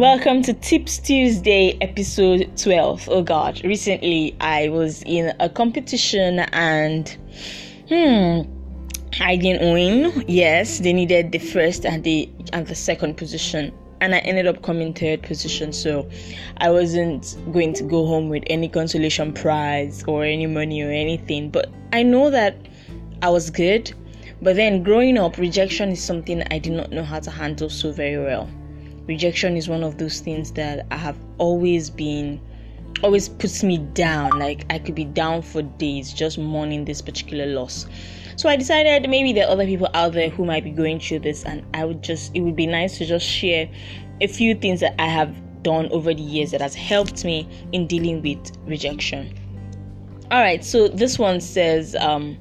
Welcome to Tips Tuesday, episode 12. Oh god, recently I was in a competition and hmm I didn't win. Yes, they needed the first and the and the second position and I ended up coming third position. So I wasn't going to go home with any consolation prize or any money or anything. But I know that I was good. But then growing up, rejection is something I did not know how to handle so very well. Rejection is one of those things that I have always been always puts me down. Like I could be down for days just mourning this particular loss. So I decided maybe there are other people out there who might be going through this, and I would just, it would be nice to just share a few things that I have done over the years that has helped me in dealing with rejection. All right, so this one says, um,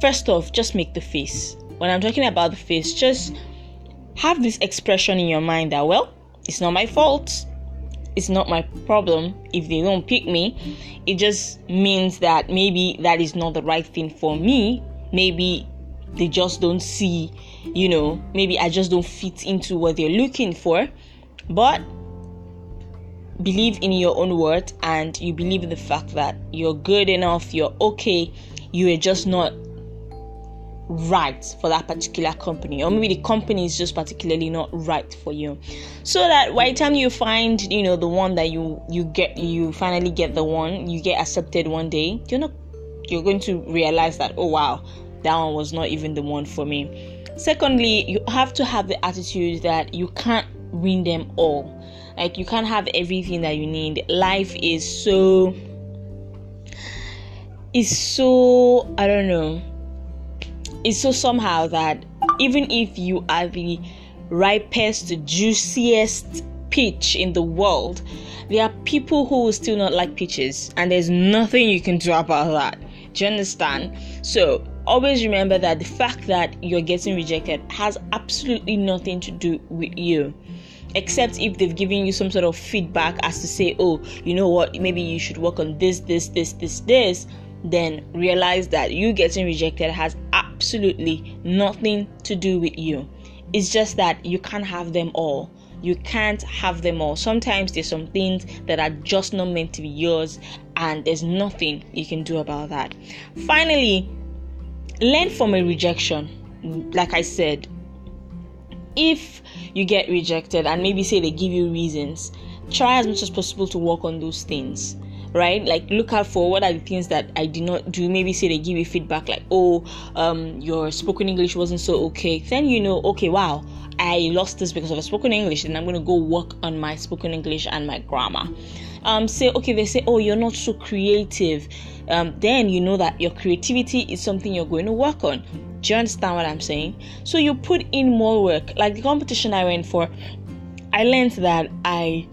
first off, just make the face. When I'm talking about the face, just have this expression in your mind that, well, it's not my fault. It's not my problem if they don't pick me. It just means that maybe that is not the right thing for me maybe they just don't see, you know, maybe I just don't fit into what they're looking for. But believe in your own worth and you believe in the fact that you're good enough, you're okay, you are just not right for that particular company or maybe the company is just particularly not right for you so that by the time you find you know the one that you you get you finally get the one you get accepted one day you're not you're going to realize that oh wow that one was not even the one for me. Secondly, you have to have the attitude that you can't win them all. Like you can't have everything that you need. Life is so is so I don't know. It's so somehow that even if you are the ripest, juiciest peach in the world, there are people who will still not like peaches, and there's nothing you can do about that. Do you understand? So always remember that the fact that you're getting rejected has absolutely nothing to do with you except if they've given you some sort of feedback as to say oh you know what maybe you should work on this this this this this then realize that you getting rejected has absolutely nothing to do with you. It's just that you can't have them all. You can't have them all. Sometimes there's some things that are just not meant to be yours and there's nothing you can do about that. Finally learn from a rejection. Like i said if you get rejected and maybe say they give you reasons try as much as possible to work on those things right like look out for what are the things that i did not do maybe say they give you feedback like oh um your spoken english wasn't so okay then you know okay wow i lost this because of spoken english and i'm going to go work on my spoken english and my grammar um say okay they say oh you're not so creative um, then you know that your creativity is something you're going to work on. Do you understand what I'm saying? So you put in more work. Like the competition I went for, I learned that I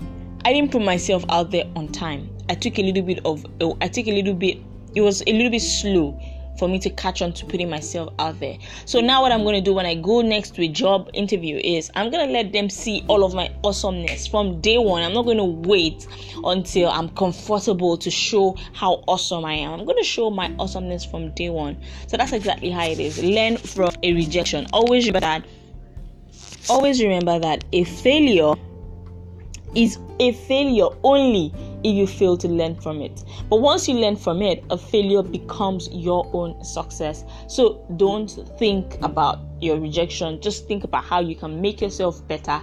I didn't put myself out there on time. I took a little bit of I took a little bit it was a little bit slow for me to catch on to putting myself out there. So now what I'm going to do when I go next to a job interview is I'm going to let them see all of my awesomeness from day one. I'm not going to wait until I'm comfortable to show how awesome I am. I'm going to show my awesomeness from day one. So that's exactly how it is. Learn from a rejection. Always remember that always remember that a failure is a failure only if you fail to learn from it. But once you learn from it, a failure becomes your own success. So don't think about your rejection, just think about how you can make yourself better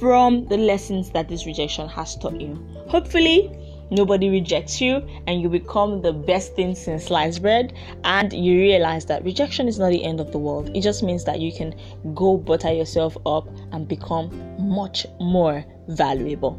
from the lessons that this rejection has taught you. Hopefully, nobody rejects you and you become the best thing since sliced bread and you realize that rejection is not the end of the world it just means that you can go butter yourself up and become much more valuable